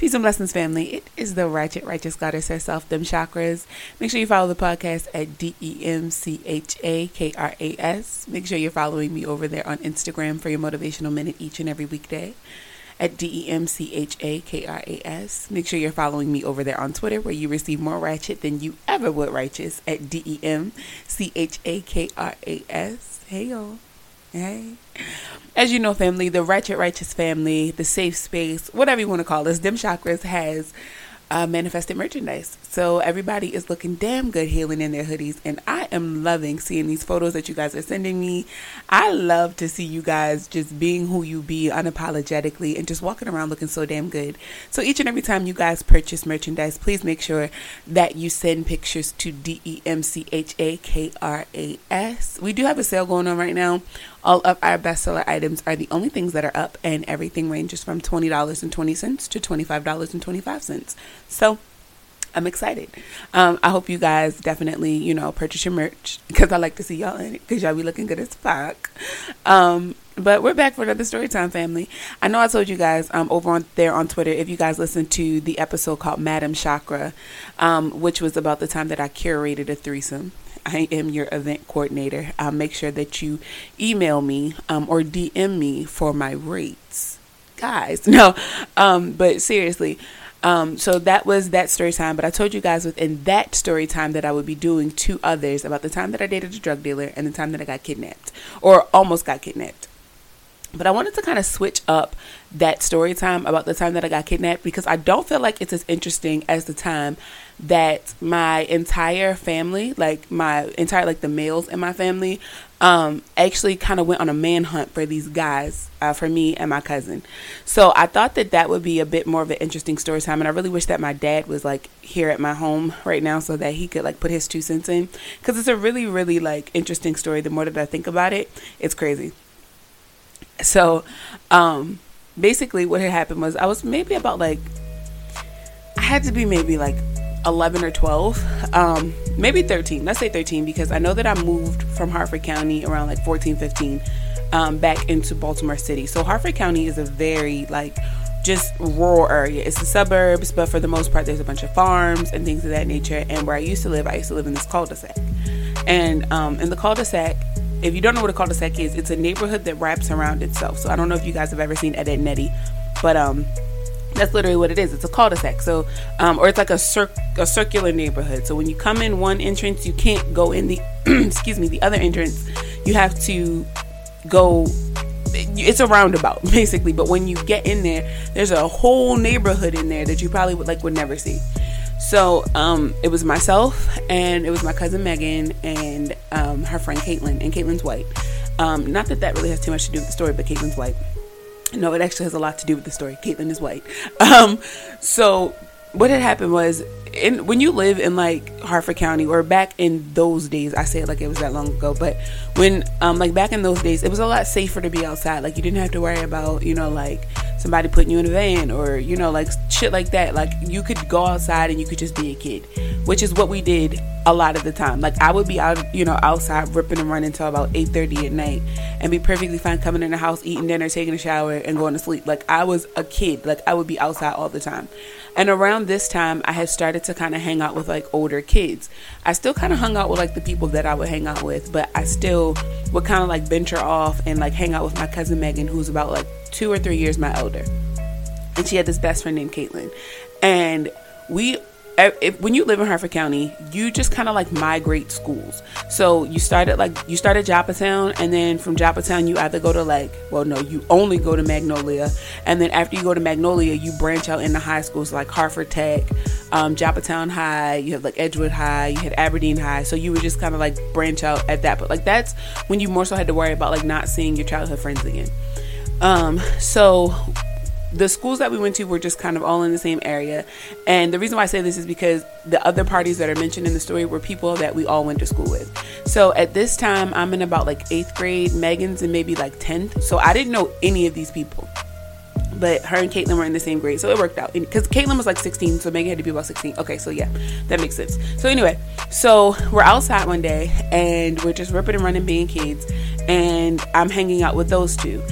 Peace and blessings, family. It is the Ratchet Righteous Goddess herself, Dem Chakras. Make sure you follow the podcast at D E M C H A K R A S. Make sure you're following me over there on Instagram for your motivational minute each and every weekday at D E M C H A K R A S. Make sure you're following me over there on Twitter where you receive more ratchet than you ever would righteous at D E M C H A K R A S. Hey, y'all. Hey. As you know, family, the Ratchet Righteous family, the safe space, whatever you want to call this, Dem Chakras has uh, manifested merchandise. So everybody is looking damn good healing in their hoodies. And I am loving seeing these photos that you guys are sending me. I love to see you guys just being who you be unapologetically and just walking around looking so damn good. So each and every time you guys purchase merchandise, please make sure that you send pictures to D E M C H A K R A S. We do have a sale going on right now. All of our bestseller items are the only things that are up, and everything ranges from $20.20 to $25.25. So, I'm excited. Um, I hope you guys definitely, you know, purchase your merch because I like to see y'all in it because y'all be looking good as fuck. Um, but we're back for another story time, family. I know I told you guys um, over on there on Twitter if you guys listened to the episode called Madam Chakra, um, which was about the time that I curated a threesome. I am your event coordinator. I'll make sure that you email me um, or DM me for my rates. Guys, no, um, but seriously. Um, so that was that story time. But I told you guys within that story time that I would be doing two others about the time that I dated a drug dealer and the time that I got kidnapped or almost got kidnapped. But I wanted to kind of switch up that story time about the time that I got kidnapped because I don't feel like it's as interesting as the time that my entire family, like my entire like the males in my family, um, actually kind of went on a manhunt for these guys uh, for me and my cousin. So I thought that that would be a bit more of an interesting story time, and I really wish that my dad was like here at my home right now so that he could like put his two cents in because it's a really really like interesting story. The more that I think about it, it's crazy. So, um, basically, what had happened was I was maybe about like I had to be maybe like 11 or 12 um, maybe 13 let's say 13 because i know that i moved from harford county around like 14 15 um, back into baltimore city. So harford county is a very like just rural area. It's the suburbs but for the most part there's a bunch of farms and things of that nature. And where i used to live i used to live in this cul-de-sac. And um, in the cul-de-sac if you don't know what a cul-de-sac is it's a neighborhood that wraps around itself. So i don't know if you guys have ever seen Ed, Edd n Eddy but um that's literally what it is. It's a cul-de-sac. So, um, or it's like a cir- a circular neighborhood. So when you come in one entrance, you can't go in the excuse me the other entrance. You have to go. It's a roundabout basically. But when you get in there, there's a whole neighborhood in there that you probably would like would never see. So um, it was myself and it was my cousin Megan and um, her friend Caitlin. And Caitlin's white. Um, not that that really has too much to do with the story, but Caitlin's white. No, it actually has a lot to do with the story. Caitlin is white. Um, so what had happened was in when you live in like Harford County or back in those days, I say it like it was that long ago, but when um like back in those days, it was a lot safer to be outside. Like you didn't have to worry about, you know, like somebody putting you in a van or, you know, like shit like that. Like you could go outside and you could just be a kid, which is what we did a lot of the time. Like I would be out, you know, outside ripping and running until about 8:30 at night and be perfectly fine coming in the house, eating dinner, taking a shower and going to sleep. Like I was a kid. Like I would be outside all the time. And around this time, I had started to kind of hang out with like older kids. I still kind of hung out with like the people that I would hang out with, but I still would kind of like venture off and like hang out with my cousin Megan, who's about like two or three years my elder. And she had this best friend named Caitlin. And we if, when you live in Harford County, you just kind of like migrate schools. So you started like you started at Joppatowne, and then from Joppatowne you either go to like well no you only go to Magnolia, and then after you go to Magnolia you branch out into high schools like Harford Tech, um, Joppatowne High. You have like Edgewood High, you had Aberdeen High. So you would just kind of like branch out at that. But like that's when you more so had to worry about like not seeing your childhood friends again. Um, so the schools that we went to were just kind of all in the same area. And the reason why I say this is because the other parties that are mentioned in the story were people that we all went to school with. So at this time, I'm in about like eighth grade, Megan's in maybe like 10th. So I didn't know any of these people. But her and Caitlin were in the same grade, so it worked out. Because Caitlin was like 16, so Megan had to be about 16. Okay, so yeah, that makes sense. So anyway, so we're outside one day and we're just ripping and running, being kids, and I'm hanging out with those two.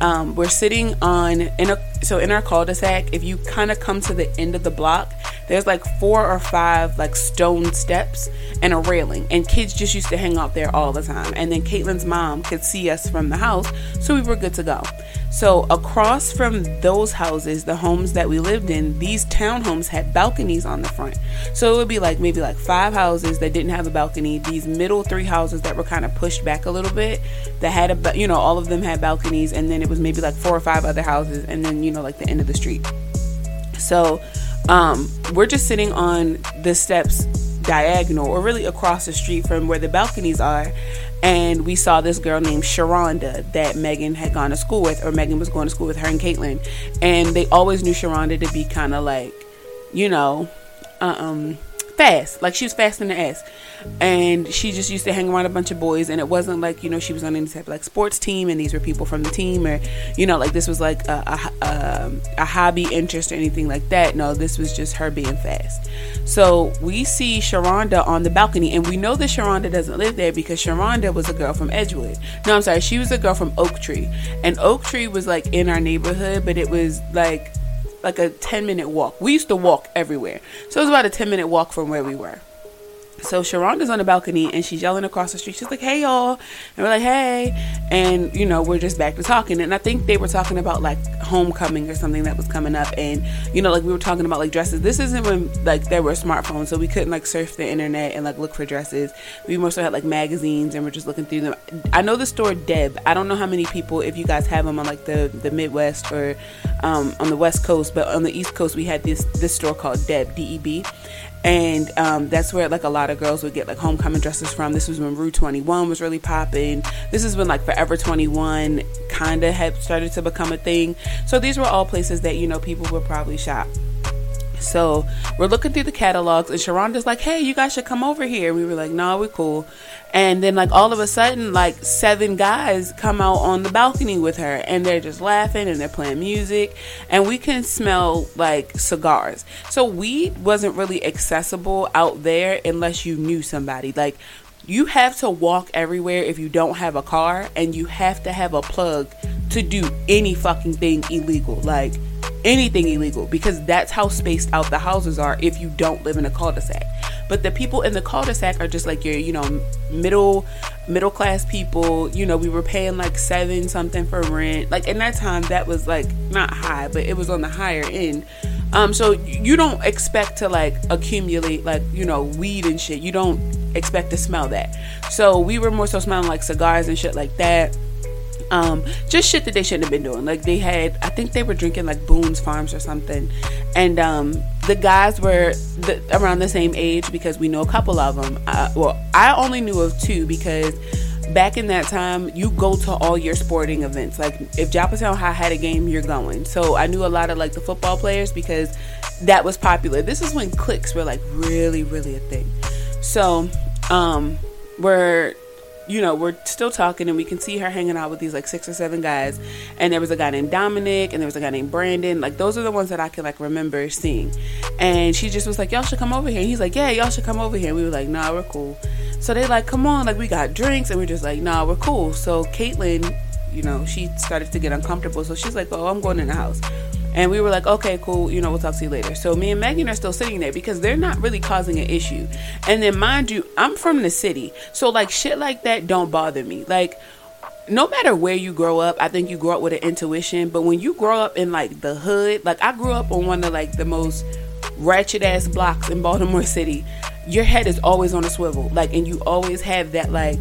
Um, we're sitting on in a so in our cul-de-sac, if you kind of come to the end of the block, there's like four or five like stone steps and a railing, and kids just used to hang out there all the time. And then Caitlin's mom could see us from the house, so we were good to go. So across from those houses, the homes that we lived in, these townhomes had balconies on the front. So it would be like maybe like five houses that didn't have a balcony. These middle three houses that were kind of pushed back a little bit that had a you know all of them had balconies, and then it was maybe like four or five other houses, and then you know like the end of the street. So um, we're just sitting on the steps diagonal or really across the street from where the balconies are and we saw this girl named Sharonda that Megan had gone to school with, or Megan was going to school with her and Caitlin, and they always knew Sharonda to be kind of like, you know, um, fast. Like she was fast in the ass. And she just used to hang around a bunch of boys. And it wasn't like, you know, she was on any type of like sports team and these were people from the team or, you know, like this was like a, a, a, um, a hobby interest or anything like that. No, this was just her being fast. So we see Sharonda on the balcony and we know that Sharonda doesn't live there because Sharonda was a girl from Edgewood. No, I'm sorry. She was a girl from Oak Tree. And Oak Tree was like in our neighborhood, but it was like like a 10 minute walk. We used to walk everywhere. So it was about a 10 minute walk from where we were. So Sharonda's on the balcony and she's yelling across the street. She's like, "Hey y'all!" And we're like, "Hey!" And you know, we're just back to talking. And I think they were talking about like homecoming or something that was coming up. And you know, like we were talking about like dresses. This isn't when like there were smartphones, so we couldn't like surf the internet and like look for dresses. We mostly had like magazines and we're just looking through them. I know the store Deb. I don't know how many people, if you guys have them on like the the Midwest or um, on the West Coast, but on the East Coast we had this this store called Deb D E B and um, that's where like a lot of girls would get like homecoming dresses from. This was when Rue 21 was really popping. This is when like Forever 21 kind of had started to become a thing. So these were all places that you know people would probably shop. So we're looking through the catalogs, and Sharonda's like, "Hey, you guys should come over here." We were like, "No, nah, we're cool." And then, like all of a sudden, like seven guys come out on the balcony with her, and they're just laughing and they're playing music, and we can smell like cigars. So weed wasn't really accessible out there unless you knew somebody. Like you have to walk everywhere if you don't have a car, and you have to have a plug to do any fucking thing illegal. Like anything illegal because that's how spaced out the houses are if you don't live in a cul-de-sac. But the people in the cul-de-sac are just like your, you know, middle middle class people. You know, we were paying like seven something for rent. Like in that time, that was like not high, but it was on the higher end. Um, so you don't expect to like accumulate like you know weed and shit. You don't expect to smell that. So we were more so smelling like cigars and shit like that um, just shit that they shouldn't have been doing. Like they had, I think they were drinking like Boone's Farms or something, and um, the guys were the, around the same age because we know a couple of them. Uh, well, I only knew of two because back in that time, you go to all your sporting events. Like if Joppatowne High had a game, you're going. So I knew a lot of like the football players because that was popular. This is when cliques were like really, really a thing. So um, we're you know, we're still talking and we can see her hanging out with these like six or seven guys. And there was a guy named Dominic and there was a guy named Brandon. Like those are the ones that I can like remember seeing. And she just was like, Y'all should come over here. And he's like, Yeah, y'all should come over here. And we were like, Nah, we're cool. So they like, come on, like we got drinks and we're just like, nah, we're cool. So Caitlin, you know, she started to get uncomfortable. So she's like, Oh, I'm going in the house. And we were like, okay, cool, you know, we'll talk to you later. So me and Megan are still sitting there because they're not really causing an issue. And then mind you, I'm from the city. So like shit like that don't bother me. Like no matter where you grow up, I think you grow up with an intuition. But when you grow up in like the hood, like I grew up on one of like the most ratchet ass blocks in Baltimore City, your head is always on a swivel. Like and you always have that like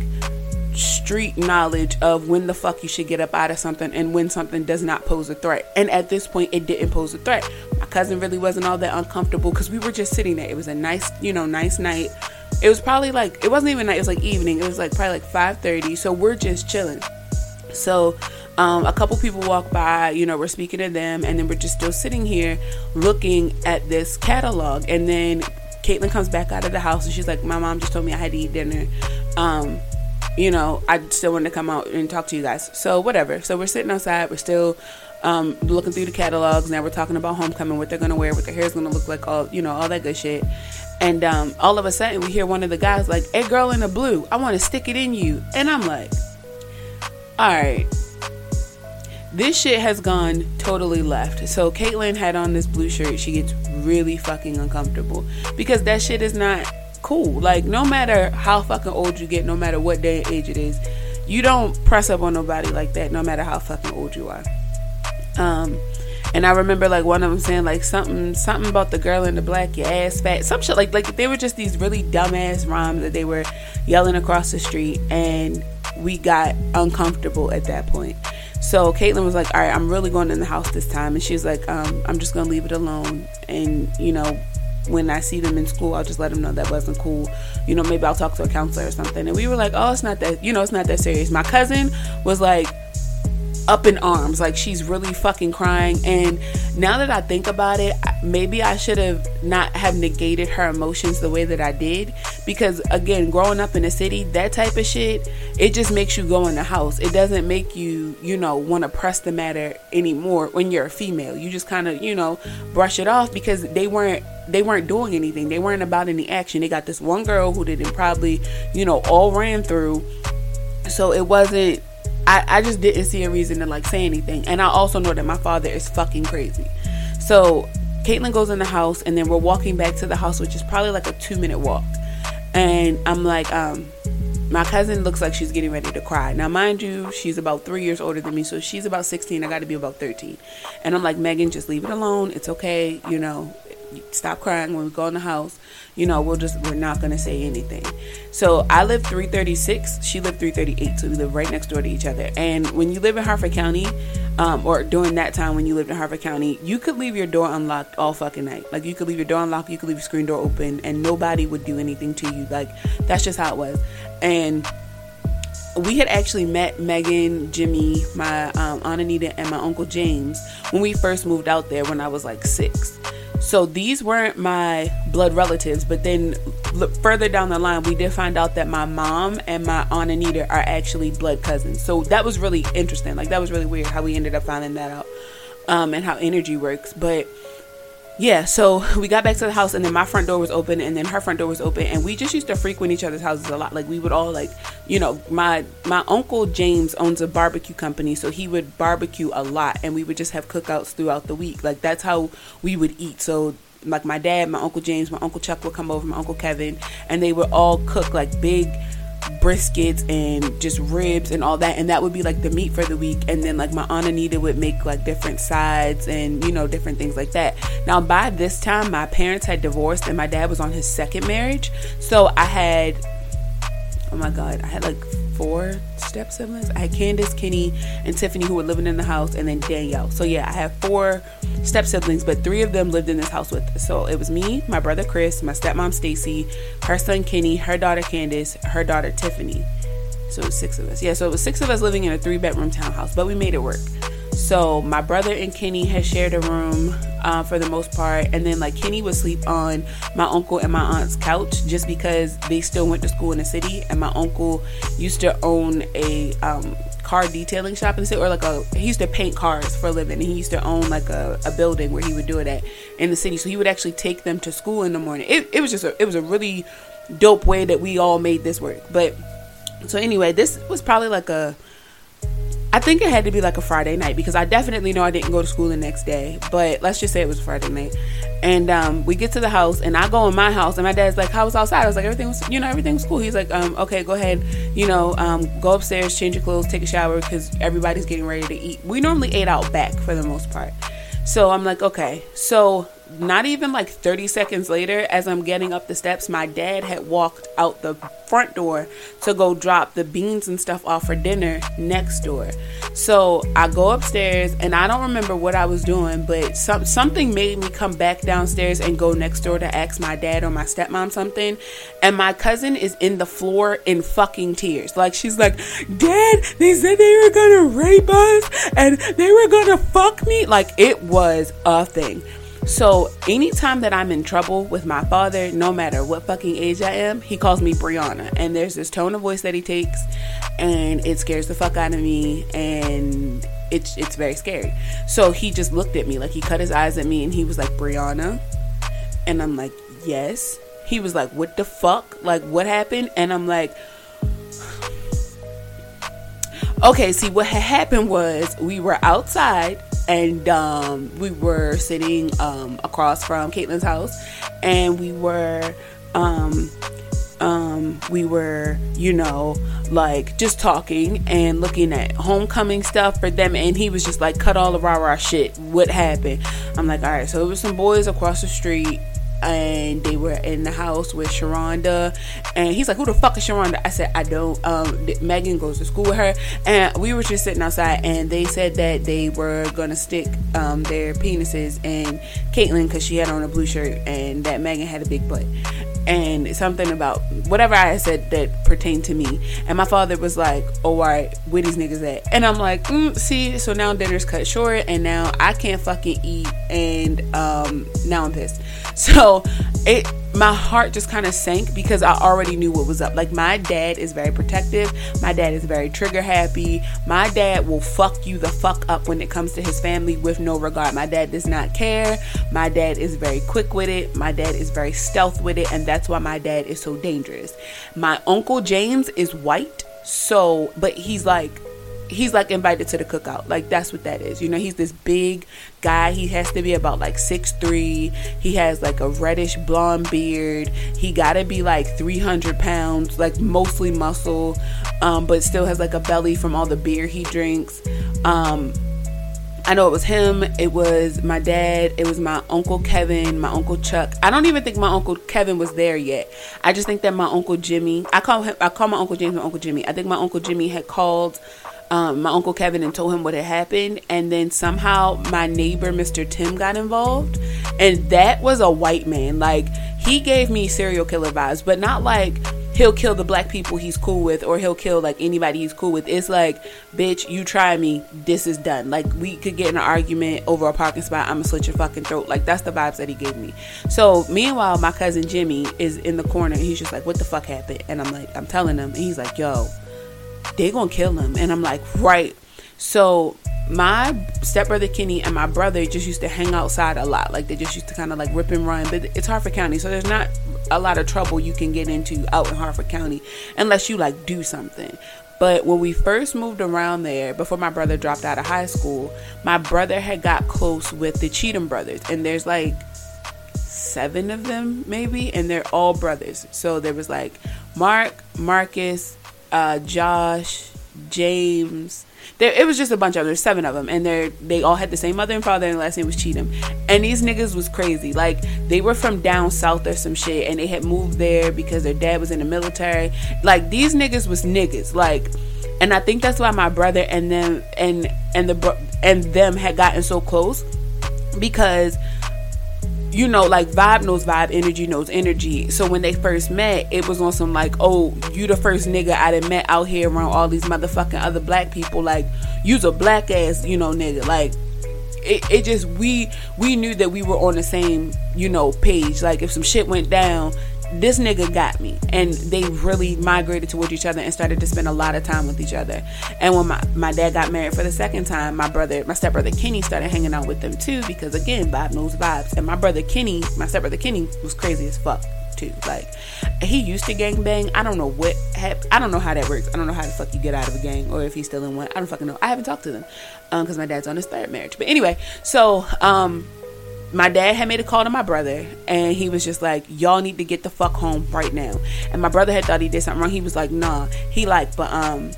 street knowledge of when the fuck you should get up out of something and when something does not pose a threat. And at this point, it didn't pose a threat. My cousin really wasn't all that uncomfortable because we were just sitting there. It was a nice, you know, nice night. It was probably like it wasn't even night. It was like evening. It was like probably like five thirty. So we're just chilling. So um, a couple people walk by, you know, we're speaking to them, and then we're just still sitting here looking at this catalog. And then Caitlin comes back out of the house and she's like, My mom just told me I had to eat dinner. Um, you know, I still wanted to come out and talk to you guys. So whatever. So we're sitting outside. We're still um, looking through the catalogs. Now we're talking about homecoming, what they're gonna wear, what their hair's gonna look like, all you know, all that good shit. And um, all of a sudden, we hear one of the guys like, "Hey, girl in the blue, I want to stick it in you," and I'm like, "All right." this shit has gone totally left. So Caitlyn had on this blue shirt. She gets really fucking uncomfortable because that shit is not cool. Like no matter how fucking old you get, no matter what day and age it is, you don't press up on nobody like that. No matter how fucking old you are. Um, and I remember like one of them saying like something something about the girl in the black, your ass fat, some shit like like they were just these really dumbass rhymes that they were yelling across the street, and we got uncomfortable at that point. So Caitlin was like, "All right, I'm really going in the house this time," and she was like, um, "I'm just gonna leave it alone." And you know, when I see them in school, I'll just let them know that wasn't cool. You know, maybe I'll talk to a counselor or something. And we were like, "Oh, it's not that. You know, it's not that serious." My cousin was like up in arms. Like she's really fucking crying. And now that i think about it maybe i should have not have negated her emotions the way that i did. Because again growing up in the city that type of shit it just makes you go in the house. It doesn't make you you know want to press the matter anymore when you're a female. You just kind of you know brush it off because they weren't they weren't doing anything. They weren't about any action. They got this one girl who didn't probably you know all ran through. So it wasn't I, I just didn't see a reason to like say anything. And I also know that my father is fucking crazy. So Caitlin goes in the house and then we're walking back to the house, which is probably like a two minute walk. And I'm like, um, my cousin looks like she's getting ready to cry. Now, mind you, she's about three years older than me, so she's about 16. I got to be about 13. And I'm like, Megan, just leave it alone. It's okay. You know, stop crying when we go in the house. You know we'll just we're not gonna say anything. So i live 336 she lived 338 so we live right next door to each other. And when you live in harford county um, or during that time when you lived in harford county you could leave your door unlocked all fucking night. Like you could leave your door unlocked you could leave your screen door open and nobody would do anything to you. Like that's just how it was. And we had actually met Megan, Jimmy, my um, Aunt Anita, and my Uncle James when we first moved out there when I was like six. So these weren't my blood relatives, but then look further down the line, we did find out that my mom and my aunt Anita are actually blood cousins. So that was really interesting. Like that was really weird how we ended up finding that out, um, and how energy works. But yeah, so we got back to the house and then my front door was open and then her front door was open and we just used to frequent each other's houses a lot. Like we would all like, you know, my my uncle James owns a barbecue company, so he would barbecue a lot and we would just have cookouts throughout the week. Like that's how we would eat. So like my dad, my uncle James, my uncle Chuck would come over, my uncle Kevin, and they would all cook like big briskets and just ribs and all that and that would be like the meat for the week and then like my aunt Anita would make like different sides and you know different things like that. Now by this time my parents had divorced and my dad was on his second marriage so I had oh my god I had like four step siblings. I had Candace, Kenny, and Tiffany who were living in the house, and then Danielle. So yeah, I have four step siblings, but three of them lived in this house with. So it was me, my brother Chris, my stepmom Stacy, her son Kenny, her daughter Candace, her daughter Tiffany. So it was six of us. Yeah, so it was six of us living in a three bedroom townhouse, but we made it work. So my brother and Kenny had shared a room uh, for the most part, and then like Kenny would sleep on my uncle and my aunt's couch just because they still went to school in the city, and my uncle used to own a um, car detailing shop in the city, or like a he used to paint cars for a living, and he used to own like a, a building where he would do it at in the city. So he would actually take them to school in the morning. It, it was just a, it was a really dope way that we all made this work. But so anyway, this was probably like a I think it had to be like a Friday night because I definitely know I didn't go to school the next day. But let's just say it was Friday night. And um, we get to the house and I go in my house and my dad's like, How was outside? I was like, Everything was, you know, everything was cool. He's like, um, Okay, go ahead, you know, um, go upstairs, change your clothes, take a shower because everybody's getting ready to eat. We normally ate out back for the most part. So I'm like, Okay. So not even like 30 seconds later, as I'm getting up the steps, my dad had walked out the front door to go drop the beans and stuff off for dinner next door. So I go upstairs and I don't remember what I was doing, but some, something made me come back downstairs and go next door to ask my dad or my stepmom something. And my cousin is in the floor in fucking tears. Like she's like, Dad, they said they were gonna rape us and they were gonna fuck me. Like it was a thing. So anytime that I'm in trouble with my father, no matter what fucking age I am, he calls me Brianna. And there's this tone of voice that he takes, and it scares the fuck out of me, and it's it's very scary. So he just looked at me, like he cut his eyes at me, and he was like, Brianna, and I'm like, yes. He was like, what the fuck? Like, what happened? And I'm like, Okay, see what had happened was we were outside and um, we were sitting um, across from Caitlin's house, and we were um, um, we were, you know, like just talking and looking at homecoming stuff for them. And he was just like, cut all the rah rah shit. What happened? I'm like, all right, so it was some boys across the street and they were in the house with Sharonda. And he's like, "Who the fuck is Sharonda?" I said, "I don't." Um, Megan goes to school with her, and we were just sitting outside, and they said that they were gonna stick um, their penises in Caitlyn because she had on a blue shirt, and that Megan had a big butt and something about whatever I said that pertained to me. And my father was like, "Oh, all right, where these niggas at?" And I'm like, mm, "See, so now dinner's cut short, and now I can't fucking eat, and um, now I'm pissed." So it my heart just kind of sank because I already knew what was up. Like my dad is very protective. My dad is very trigger happy. My dad will fuck you the fuck up when it comes to his family with no regard. My dad does not care. My dad is very quick with it. My dad is very stealth with it and that's why my dad is so dangerous. My uncle James is white. So, but he's like he's like invited to the cookout. Like that's what that is. You know, he's this big guy. He has to be about like six three. He has like a reddish blonde beard. He gotta be like 300 pounds, like mostly muscle, um, but still has like a belly from all the beer he drinks. Um, I know it was him, it was my dad, it was my uncle Kevin, my uncle Chuck. I don't even think my uncle Kevin was there yet. I just think that my uncle Jimmy, I call him I call my uncle James my uncle Jimmy. I think my uncle Jimmy had called um, my uncle Kevin and told him what had happened, and then somehow my neighbor Mr. Tim got involved, and that was a white man. Like he gave me serial killer vibes, but not like he'll kill the black people he's cool with or he'll kill like anybody he's cool with. It's like, bitch, you try me, this is done. Like we could get in an argument over a parking spot, I'm gonna slit your fucking throat. Like that's the vibes that he gave me. So meanwhile, my cousin Jimmy is in the corner and he's just like, What the fuck happened? And I'm like, I'm telling him, and he's like, Yo, they gonna kill him. And I'm like, right. So my stepbrother Kenny and my brother just used to hang outside a lot. Like they just used to kind of like rip and run. But it's Harford County, so there's not a lot of trouble you can get into out in Harford County unless you like do something. But when we first moved around there, before my brother dropped out of high school, my brother had got close with the Cheatham brothers, and there's like seven of them maybe, and they're all brothers. So there was like Mark, Marcus, uh, Josh, James. There, it was just a bunch of them. There's seven of them, and they they all had the same mother and father, and last name was Cheatham. And these niggas was crazy. Like they were from down south or some shit, and they had moved there because their dad was in the military. Like these niggas was niggas. Like, and I think that's why my brother and them and and the and them had gotten so close because you know, like vibe knows vibe, energy knows energy. So when they first met, it was on some like, oh, you the first nigga I done met out here around all these motherfucking other black people. Like, you's a black ass, you know, nigga. Like, it, it just we we knew that we were on the same you know page. Like, if some shit went down, this nigga got me. And they really migrated towards each other and started to spend a lot of time with each other. And when my, my dad got married for the second time my brother my stepbrother kenny started hanging out with them too because again vibe knows vibes. And my brother kenny my stepbrother kenny was crazy as fuck too. Like he used to gang bang i don't know what hap- i don't know how that works. I don't know how the fuck you get out of a gang or if he's still in one. I don't fucking know. I haven't talked to them because um, my dad's on his third marriage. But anyway so um my dad had made a call to my brother and he was just like y'all need to get the fuck home right now. And my brother had thought he did something wrong. He was like nah. He like but um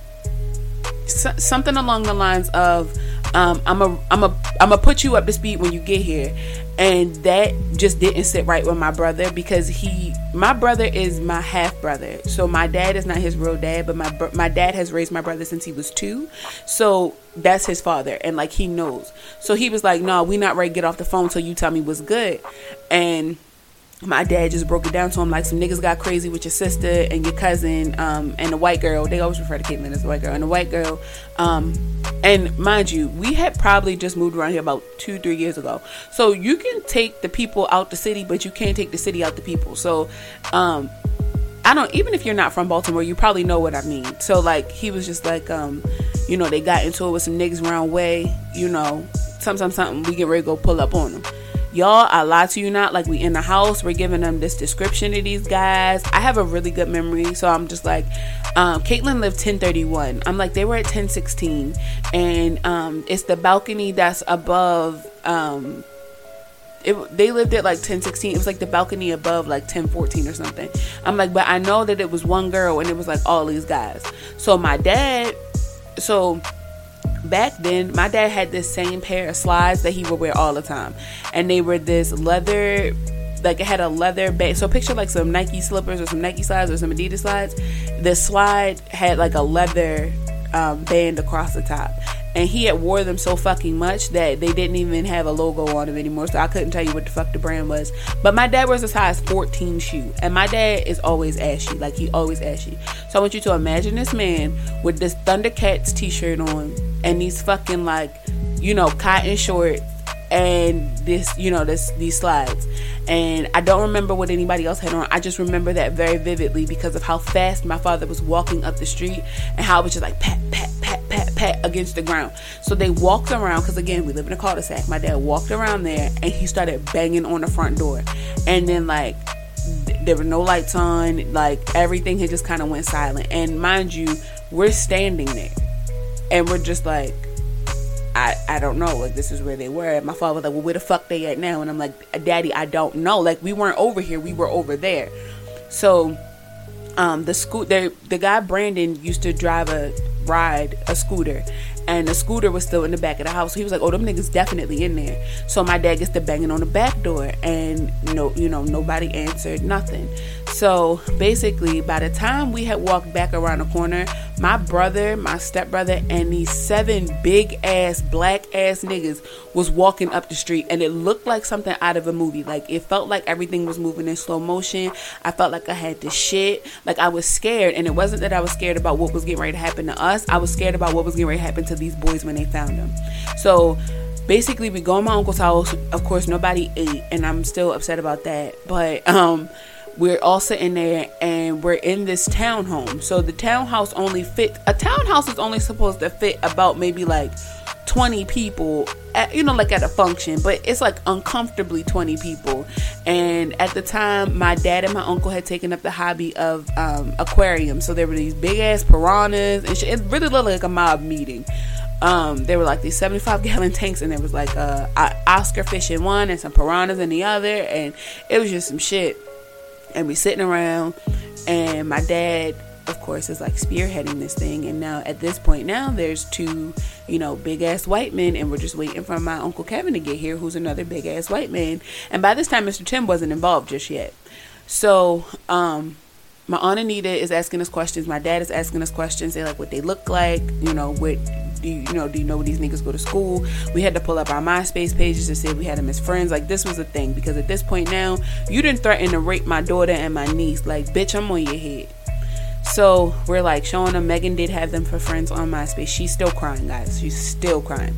so, something along the lines of um, I'm a I'm a I'm gonna put you up to speed when you get here, and that just didn't sit right with my brother because he my brother is my half brother, so my dad is not his real dad, but my my dad has raised my brother since he was two, so that's his father, and like he knows. So he was like, "No, we not ready to get off the phone till you tell me what's good," and my dad just broke it down to him like some niggas got crazy with your sister and your cousin um, and the white girl. They always refer to Caitlyn as the white girl and the white girl. Um, and mind you, we had probably just moved around here about two, three years ago. So you can take the people out the city, but you can't take the city out the people. So um, I don't even if you're not from Baltimore, you probably know what I mean. So like he was just like, um, you know, they got into it with some niggas around way, you know, sometimes something we get ready to go pull up on them y'all i lie to you not like we in the house we're giving them this description of these guys. I have a really good memory so i'm just like um caitlin lived 1031 i'm like they were at 1016 and um it's the balcony that's above um it, they lived at like 1016 it was like the balcony above like 1014 or something. I'm like but i know that it was one girl and it was like all these guys. So my dad so back then my dad had this same pair of slides that he would wear all the time. And they were this leather like it had a leather band so picture like some nike slippers or some nike slides or some adidas slides. The slide had like a leather um, band across the top and he had wore them so fucking much that they didn't even have a logo on them anymore. So I couldn't tell you what the fuck the brand was. But my dad wears a size 14 shoe, and my dad is always ashy, like he always ashy. So I want you to imagine this man with this Thundercats t-shirt on and these fucking like, you know, cotton shorts and this you know this these slides and i don't remember what anybody else had on i just remember that very vividly because of how fast my father was walking up the street and how it was just like pat pat pat against the ground so they walked around because again we live in a cul-de-sac my dad walked around there and he started banging on the front door and then like there were no lights on like everything had just kind of went silent and mind you we're standing there and we're just like I, I don't know. Like this is where they were. And my father was like, Well, where the fuck they at now? And I'm like, Daddy, I don't know. Like we weren't over here, we were over there. So um the school, the the guy Brandon used to drive a ride a scooter and the scooter was still in the back of the house. So he was like, "Oh, them niggas definitely in there." So my dad gets to banging on the back door, and no, you know, nobody answered, nothing. So basically, by the time we had walked back around the corner, my brother, my stepbrother, and these seven big ass black ass niggas was walking up the street, and it looked like something out of a movie. Like it felt like everything was moving in slow motion. I felt like I had to shit. Like I was scared, and it wasn't that I was scared about what was getting ready to happen to us. I was scared about what was getting ready to happen to these boys when they found them. So basically we go in my uncle's house. Of course nobody ate and i'm still upset about that. But um we're all sitting there and we're in this townhome. So the townhouse only fit a townhouse is only supposed to fit about maybe like 20 people at, you know like at a function but it's like uncomfortably 20 people and at the time my dad and my uncle had taken up the hobby of um, aquarium so there were these big ass piranhas and shit. it really looked like a mob meeting um, there were like these 75 gallon tanks, and there was like a, a Oscar fish in one and some piranhas in the other, and it was just some shit. And we sitting around, and my dad, of course, is like spearheading this thing. And now at this point, now there's two, you know, big ass white men, and we're just waiting for my uncle Kevin to get here, who's another big ass white man. And by this time, Mr. Tim wasn't involved just yet. So, um, my aunt Anita is asking us questions. My dad is asking us questions. They like what they look like, you know, what do you, you know, do you know where these niggas go to school? We had to pull up our MySpace pages to say we had them as friends. Like this was a thing because at this point now, you didn't threaten to rape my daughter and my niece. Like, bitch, I'm on your head. So we're like showing them. Megan did have them for friends on MySpace. She's still crying, guys. She's still crying.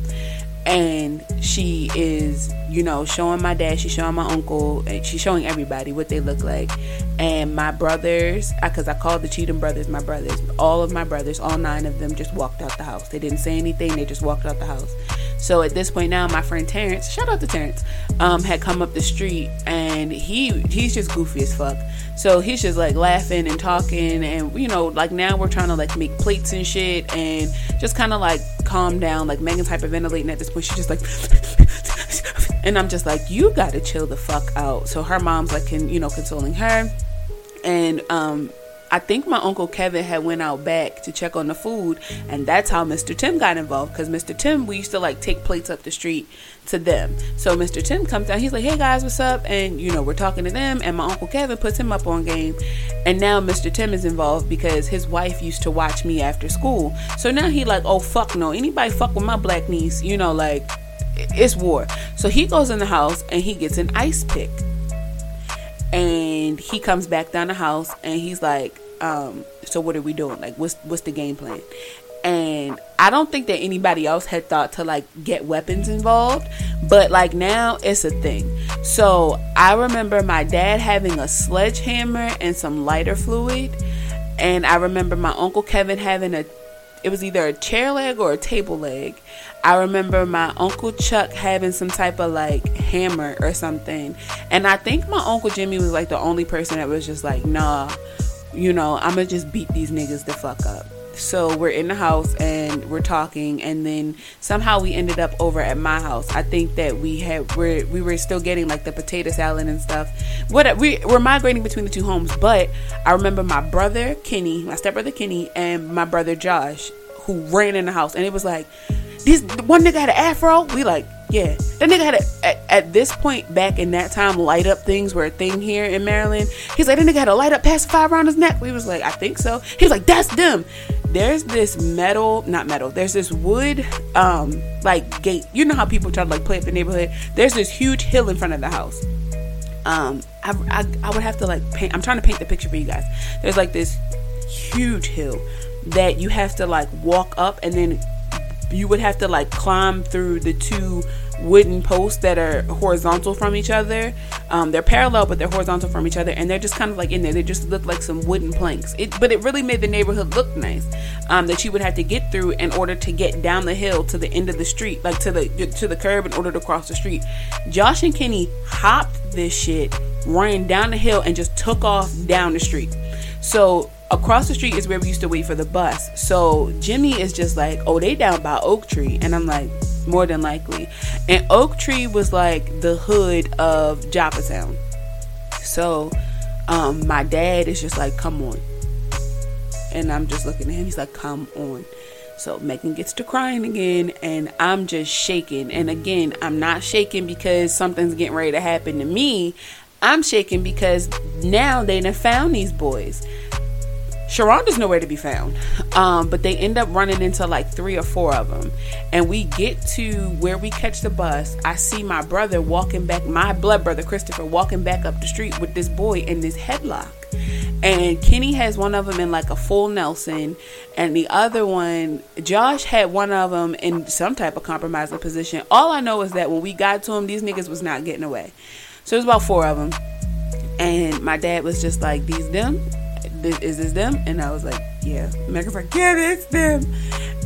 And she is you know showing my dad she's showing my uncle and she's showing everybody what they look like. And my brothers because I, I called the cheatham brothers my brothers. All of my brothers all nine of them just walked out the house. They didn't say anything. They just walked out the house so at this point now my friend terrence shout out to terrence um, had come up the street and he he's just goofy as fuck. So he's just like laughing and talking and you know like now we're trying to like make plates and shit and just kind of like calm down. Like megan's hyperventilating at this point she's just like and i'm just like you gotta chill the fuck out. So her mom's like can you know consoling her and um I think my uncle Kevin had went out back to check on the food, and that's how Mr. Tim got involved. Because Mr. Tim, we used to like take plates up the street to them. So Mr. Tim comes down, he's like, "Hey guys, what's up?" And you know, we're talking to them, and my uncle Kevin puts him up on game, and now Mr. Tim is involved because his wife used to watch me after school. So now he like, "Oh fuck no, anybody fuck with my black niece," you know, like it's war. So he goes in the house and he gets an ice pick and he comes back down the house and he's like um, so what are we doing? Like what's what's the game plan? And i don't think that anybody else had thought to like get weapons involved but like now it's a thing. So i remember my dad having a sledgehammer and some lighter fluid. And i remember my uncle kevin having a it was either a chair leg or a table leg I remember my uncle Chuck having some type of like hammer or something. And I think my uncle Jimmy was like the only person that was just like, nah, you know, I'm gonna just beat these niggas the fuck up. So we're in the house and we're talking, and then somehow we ended up over at my house. I think that we had we're, we were still getting like the potato salad and stuff. What we were migrating between the two homes, but I remember my brother Kenny, my stepbrother Kenny, and my brother Josh, who ran in the house, and it was like this one nigga had an afro. We like, yeah. That nigga had a, at, at, this point back in that time, light up things were a thing here in Maryland. He's like, that nigga had a light up pacifier around his neck. We was like, I think so. He was like, that's them. There's this metal, not metal. There's this wood, um, like gate. You know how people try to like play up the neighborhood. There's this huge hill in front of the house. Um, I, I, I would have to like paint. I'm trying to paint the picture for you guys. There's like this huge hill that you have to like walk up and then you would have to like climb through the two wooden posts that are horizontal from each other. Um, they're parallel, but they're horizontal from each other, and they're just kind of like in there. They just look like some wooden planks. It, but it really made the neighborhood look nice. Um, that you would have to get through in order to get down the hill to the end of the street, like to the to the curb, in order to cross the street. Josh and Kenny hopped this shit, ran down the hill, and just took off down the street. So across the street is where we used to wait for the bus. So Jimmy is just like, oh, they down by Oak Tree. And I'm like, more than likely. And Oak Tree was like the hood of Joppatowne. So um, my dad is just like, come on. And I'm just looking at him. He's like, come on. So Megan gets to crying again, and I'm just shaking. And again, I'm not shaking because something's getting ready to happen to me. I'm shaking because now they have found these boys. Sharonda's nowhere to be found. Um, but they end up running into like three or four of them. And we get to where we catch the bus. I see my brother walking back, my blood brother Christopher, walking back up the street with this boy in this headlock. And Kenny has one of them in like a full Nelson, and the other one, Josh had one of them in some type of compromising position. All I know is that when we got to him, these niggas was not getting away. So it was about four of them. And my dad was just like, These them? Is this them? And I was like, yeah. Megan's like, yeah, it's them.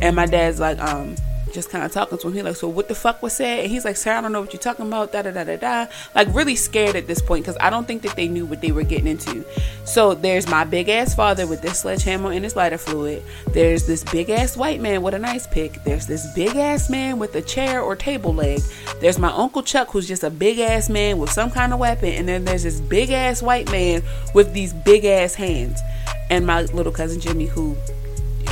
And my dad's like, um, just kind of talking to him. He's like, so what the fuck was said? And he's like, sir, I don't know what you're talking about. Da da da da da. Like really scared at this point because I don't think that they knew what they were getting into. So there's my big ass father with this sledgehammer and his lighter fluid. There's this big ass white man with a nice pick. There's this big ass man with a chair or table leg. There's my uncle Chuck who's just a big ass man with some kind of weapon. And then there's this big ass white man with these big ass hands. And my little cousin Jimmy who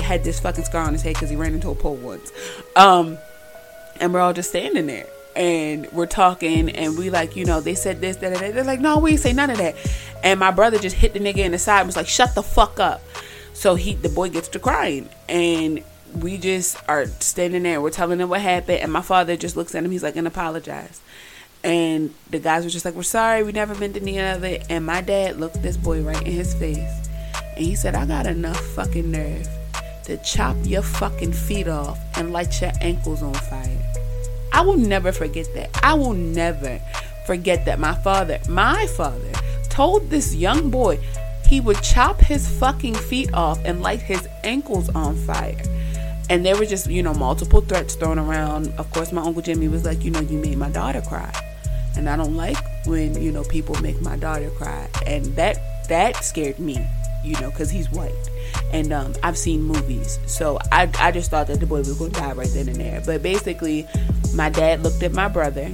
had this fucking scar on his head because he ran into a pole once. Um, and we're all just standing there and we're talking and we like, you know, they said this, that, that. They're like, no, we ain't say none of that. And my brother just hit the nigga in the side and was like, shut the fuck up. So he, the boy gets to crying and we just are standing there. We're telling him what happened. And my father just looks at him. He's like, and apologize. And the guys were just like, we're sorry. We never meant any of it. And my dad looked this boy right in his face. And he said, I got enough fucking nerve to chop your fucking feet off and light your ankles on fire. I will never forget that. I will never forget that my father, my father, told this young boy he would chop his fucking feet off and light his ankles on fire. And there were just, you know, multiple threats thrown around. Of course, my Uncle Jimmy was like, you know, you made my daughter cry. And I don't like when, you know, people make my daughter cry. And that that scared me, you know, because he's white and um, I've seen movies. So I, I just thought that the boy was going to die right then and there. But basically, my dad looked at my brother,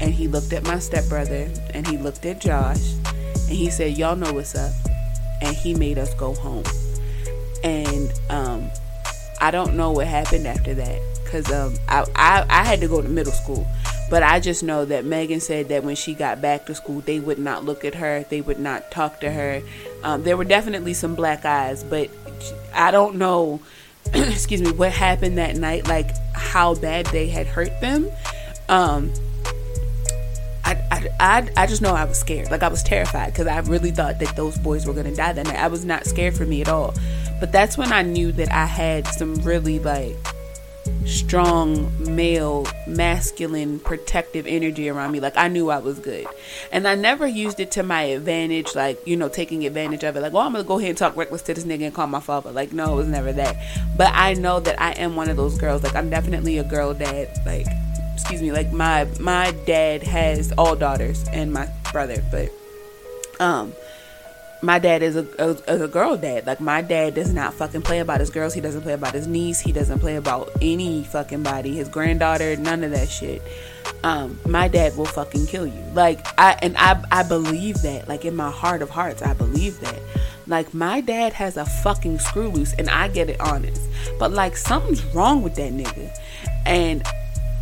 and he looked at my stepbrother, and he looked at Josh, and he said, Y'all know what's up. And he made us go home. And um, I don't know what happened after that because um, I, I, I had to go to middle school. But I just know that Megan said that when she got back to school, they would not look at her, they would not talk to her. Um, there were definitely some black eyes, but I don't know, excuse me, what happened that night, like how bad they had hurt them. Um, I, I, I, I just know I was scared. Like I was terrified because I really thought that those boys were going to die that night. I was not scared for me at all. But that's when I knew that I had some really like strong male masculine protective energy around me. Like i knew i was good. And i never used it to my advantage like you know taking advantage of it. Like well i'm gonna go ahead and talk reckless to this nigga and call my father. Like no it was never that. But i know that i am one of those girls. Like i'm definitely a girl dad like excuse me like my my dad has all daughters and my brother. But um my dad is a, a, a, girl dad. Like my dad does not fucking play about his girls. He doesn't play about his niece. He doesn't play about any fucking body. His granddaughter, none of that shit. Um, my dad will fucking kill you. Like I and I I believe that. Like in my heart of hearts, I believe that. Like my dad has a fucking screw loose, and I get it honest. But like something's wrong with that nigga, and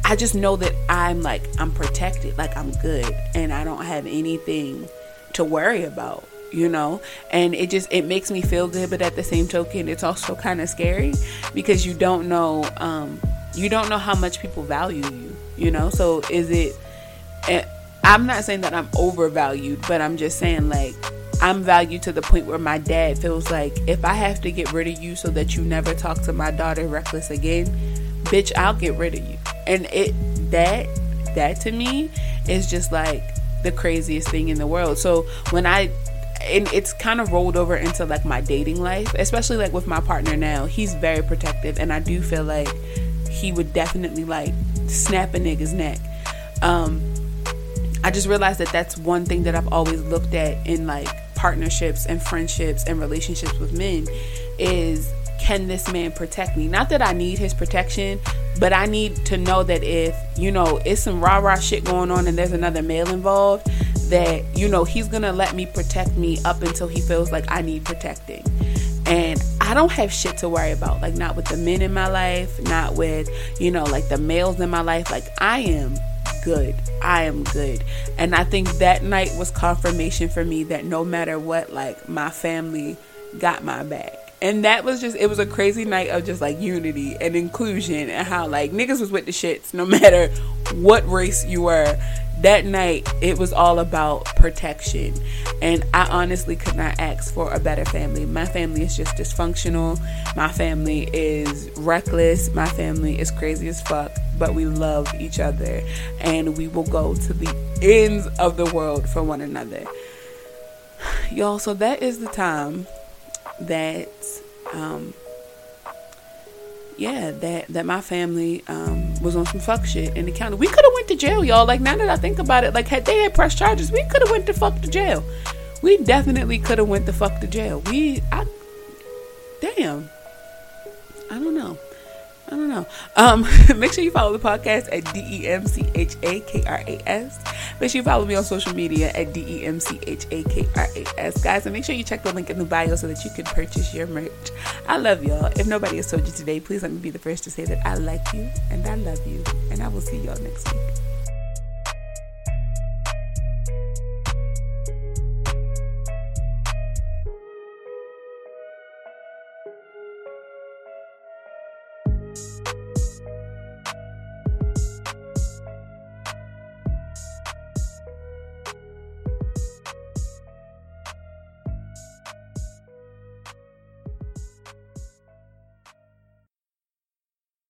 I just know that I'm like I'm protected. Like I'm good, and I don't have anything to worry about you know? And it just it makes me feel good but at the same token it's also kind of scary because you don't know um you don't know how much people value you you know? So is it eh, i'm not saying that i'm overvalued but i'm just saying like i'm valued to the point where my dad feels like if i have to get rid of you so that you never talk to my daughter reckless again bitch i'll get rid of you. And it that that to me is just like the craziest thing in the world. So when i and it's kind of rolled over into like my dating life, especially like with my partner now. He's very protective, and I do feel like he would definitely like snap a nigga's neck. Um, I just realized that that's one thing that I've always looked at in like partnerships and friendships and relationships with men is can this man protect me? Not that I need his protection, but I need to know that if, you know, it's some rah rah shit going on and there's another male involved, that, you know, he's gonna let me protect me up until he feels like I need protecting. And I don't have shit to worry about. Like, not with the men in my life, not with, you know, like the males in my life. Like, I am good. I am good. And I think that night was confirmation for me that no matter what, like, my family got my back and that was just it was a crazy night of just like unity and inclusion and how like niggas was with the shits no matter what race you were. That night it was all about protection. And i honestly could not ask for a better family. My family is just dysfunctional. My family is reckless. My family is crazy as fuck. But we love each other. And we will go to the ends of the world for one another. Y'all so that is the time that um, yeah, that that my family um, was on some fuck shit in the county. We could have went to jail, y'all. Like now that I think about it, like had they had pressed charges, we could have went to fuck to jail. We definitely could have went to fuck to jail. We, I, damn, know. Um, make sure you follow the podcast at D E M C H A K R A S. Make sure you follow me on social media at D E M C H A K R A S, guys. And make sure you check the link in the bio so that you can purchase your merch. I love y'all. If nobody has told you today, please let me be the first to say that I like you and I love you. And I will see y'all next week.